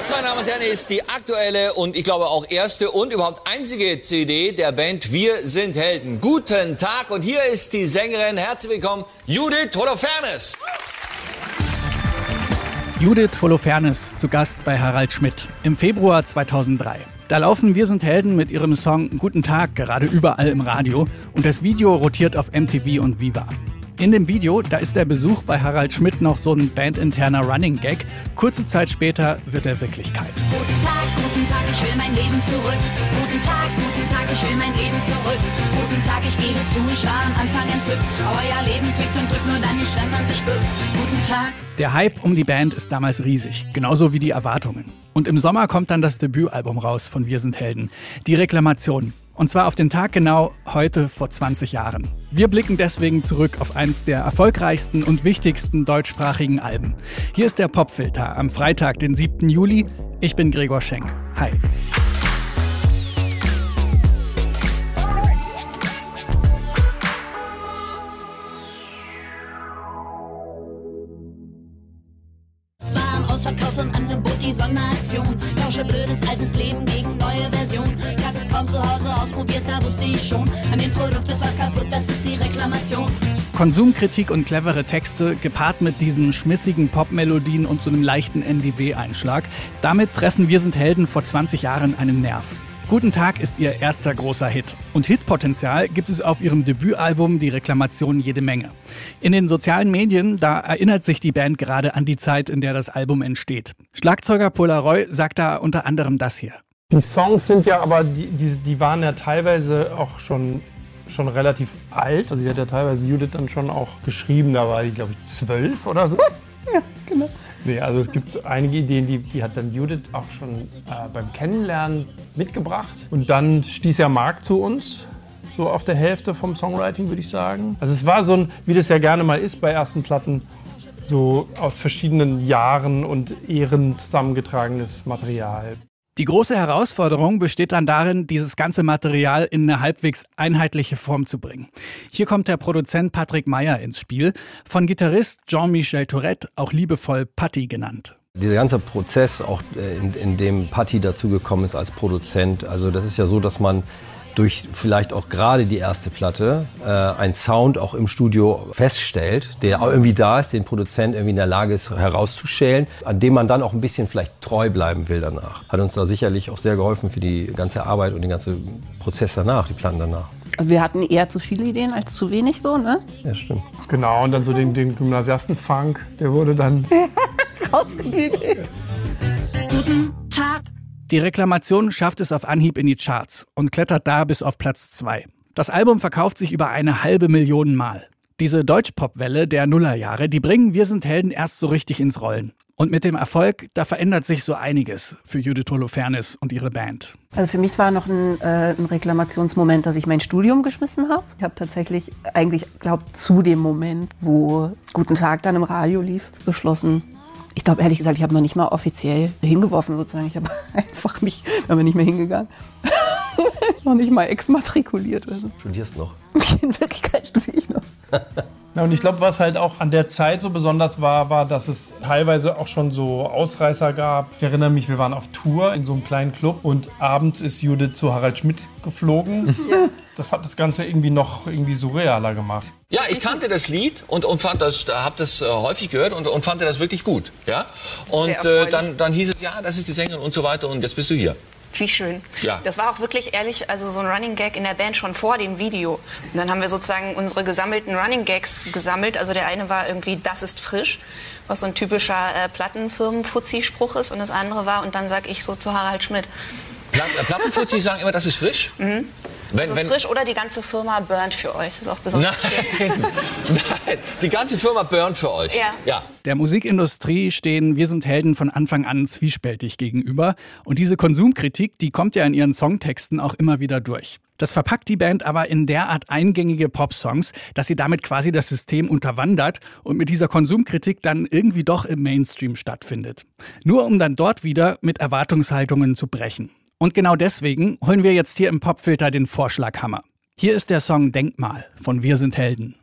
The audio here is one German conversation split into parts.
Das, meine Damen und Herren, ist die aktuelle und ich glaube auch erste und überhaupt einzige CD der Band Wir sind Helden. Guten Tag und hier ist die Sängerin. Herzlich willkommen, Judith Holofernes. Judith Holofernes zu Gast bei Harald Schmidt im Februar 2003. Da laufen Wir sind Helden mit ihrem Song Guten Tag gerade überall im Radio und das Video rotiert auf MTV und Viva. In dem Video, da ist der Besuch bei Harald Schmidt noch so ein bandinterner Running Gag. Kurze Zeit später wird er Wirklichkeit. Guten Tag, guten Tag, ich will mein Leben zurück. Guten Tag, guten Tag, ich will mein Leben zurück. Guten Tag, ich gebe zu, ich war am Anfang entzückt. Euer Leben zwickt und drückt nur dann nicht, wenn man sich bückt. Guten Tag. Der Hype um die Band ist damals riesig, genauso wie die Erwartungen. Und im Sommer kommt dann das Debütalbum raus von Wir sind Helden, die Reklamation. Und zwar auf den Tag genau heute vor 20 Jahren. Wir blicken deswegen zurück auf eines der erfolgreichsten und wichtigsten deutschsprachigen Alben. Hier ist der Popfilter am Freitag, den 7. Juli. Ich bin Gregor Schenk. Hi. Ausverkauf im Angebot die Sonderaktion. Ich schon. An dem Produkt ist was kaputt, das ist die Reklamation. Konsumkritik und clevere Texte gepaart mit diesen schmissigen Popmelodien und so einem leichten NDW-Einschlag. Damit treffen Wir sind Helden vor 20 Jahren einen Nerv. Guten Tag ist ihr erster großer Hit. Und Hitpotenzial gibt es auf ihrem Debütalbum Die Reklamation jede Menge. In den sozialen Medien, da erinnert sich die Band gerade an die Zeit, in der das Album entsteht. Schlagzeuger Polaroy sagt da unter anderem das hier. Die Songs sind ja aber, die, die, die waren ja teilweise auch schon, schon relativ alt. Also die hat ja teilweise Judith dann schon auch geschrieben, da war die glaube ich zwölf oder so. ja, genau. Nee, also es gibt einige Ideen, die, die hat dann Judith auch schon äh, beim Kennenlernen mitgebracht. Und dann stieß ja Marc zu uns, so auf der Hälfte vom Songwriting würde ich sagen. Also es war so ein, wie das ja gerne mal ist bei ersten Platten, so aus verschiedenen Jahren und Ehren zusammengetragenes Material. Die große Herausforderung besteht dann darin, dieses ganze Material in eine halbwegs einheitliche Form zu bringen. Hier kommt der Produzent Patrick Meyer ins Spiel, von Gitarrist Jean-Michel Tourette, auch liebevoll Patti genannt. Dieser ganze Prozess, auch äh, in, in dem Patti dazugekommen ist als Produzent, also das ist ja so, dass man durch vielleicht auch gerade die erste Platte äh, einen Sound auch im Studio feststellt, der auch irgendwie da ist, den Produzent irgendwie in der Lage ist herauszuschälen, an dem man dann auch ein bisschen vielleicht treu bleiben will danach. Hat uns da sicherlich auch sehr geholfen für die ganze Arbeit und den ganzen Prozess danach, die Platten danach. Wir hatten eher zu viele Ideen als zu wenig so, ne? Ja, stimmt. Genau, und dann so den, den Gymnasiasten-Funk, der wurde dann Rausgebügelt. Die Reklamation schafft es auf Anhieb in die Charts und klettert da bis auf Platz 2. Das Album verkauft sich über eine halbe Million Mal. Diese Deutschpop-Welle der Nullerjahre, die bringen Wir sind Helden erst so richtig ins Rollen. Und mit dem Erfolg, da verändert sich so einiges für Judith Holofernes und ihre Band. Also für mich war noch ein, äh, ein Reklamationsmoment, dass ich mein Studium geschmissen habe. Ich habe tatsächlich eigentlich, glaube zu dem Moment, wo Guten Tag dann im Radio lief, beschlossen. Ich glaube ehrlich gesagt, ich habe noch nicht mal offiziell hingeworfen sozusagen. Ich habe einfach mich, bin aber nicht mehr hingegangen. noch nicht mal exmatrikuliert. Also. Studierst noch. In Wirklichkeit studiere ich noch. Ja, und ich glaube, was halt auch an der Zeit so besonders war, war, dass es teilweise auch schon so Ausreißer gab. Ich erinnere mich, wir waren auf Tour in so einem kleinen Club und abends ist Judith zu Harald Schmidt geflogen. Das hat das Ganze irgendwie noch irgendwie surrealer gemacht. Ja, ich kannte das Lied und, und fand das, habe das äh, häufig gehört und, und fand das wirklich gut. Ja? Und äh, dann, dann hieß es, ja, das ist die Sängerin und so weiter und jetzt bist du hier. Wie schön. Ja. Das war auch wirklich ehrlich, also so ein Running Gag in der Band schon vor dem Video. Und dann haben wir sozusagen unsere gesammelten Running Gags gesammelt. Also der eine war irgendwie, das ist frisch, was so ein typischer äh, Plattenfirmen-Fuzzi-Spruch ist. Und das andere war, und dann sag ich so zu Harald Schmidt, Platt, äh, Plattenfuzzi sagen immer, das ist frisch. Wenn, das ist frisch oder die ganze Firma burnt für euch. Das ist auch Nein, besonders schön. nein, die ganze Firma burnt für euch. Ja. ja. Der Musikindustrie stehen Wir sind Helden von Anfang an zwiespältig gegenüber. Und diese Konsumkritik, die kommt ja in ihren Songtexten auch immer wieder durch. Das verpackt die Band aber in derart eingängige Popsongs, dass sie damit quasi das System unterwandert und mit dieser Konsumkritik dann irgendwie doch im Mainstream stattfindet. Nur um dann dort wieder mit Erwartungshaltungen zu brechen. Und genau deswegen holen wir jetzt hier im Popfilter den Vorschlaghammer. Hier ist der Song Denkmal von Wir sind Helden.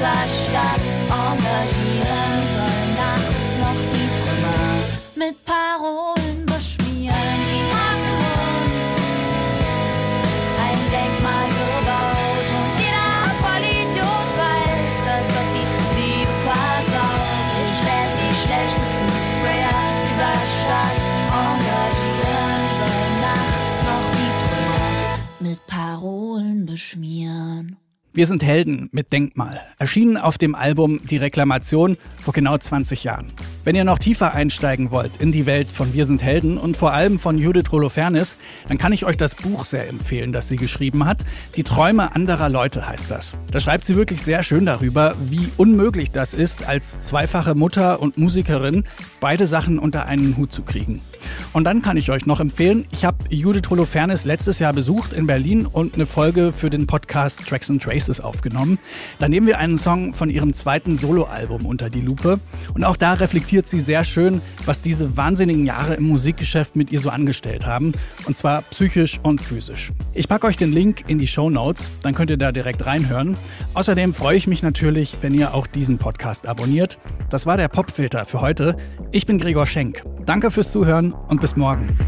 Dieser Stadt engagieren, sollen nachts noch die Trümmer mit Parolen beschmieren. Sie haben uns ein Denkmal gebaut und jeder Vollidiot weiß, dass das die Liebe versaut. Ich werd die schlechtesten Sprayer dieser Stadt engagieren, sollen nachts noch die Trümmer mit Parolen beschmieren. Wir sind Helden mit Denkmal. Erschienen auf dem Album Die Reklamation vor genau 20 Jahren. Wenn ihr noch tiefer einsteigen wollt in die Welt von Wir sind Helden und vor allem von Judith Holofernes, dann kann ich euch das Buch sehr empfehlen, das sie geschrieben hat. Die Träume anderer Leute heißt das. Da schreibt sie wirklich sehr schön darüber, wie unmöglich das ist, als zweifache Mutter und Musikerin beide Sachen unter einen Hut zu kriegen. Und dann kann ich euch noch empfehlen, ich habe Judith Holofernes letztes Jahr besucht in Berlin und eine Folge für den Podcast Tracks and Traces aufgenommen. Da nehmen wir einen Song von ihrem zweiten Soloalbum unter die Lupe. Und auch da reflektiert sie sehr schön, was diese wahnsinnigen Jahre im Musikgeschäft mit ihr so angestellt haben. Und zwar psychisch und physisch. Ich packe euch den Link in die Show Notes, dann könnt ihr da direkt reinhören. Außerdem freue ich mich natürlich, wenn ihr auch diesen Podcast abonniert. Das war der Popfilter für heute. Ich bin Gregor Schenk. Danke fürs Zuhören und bis morgen.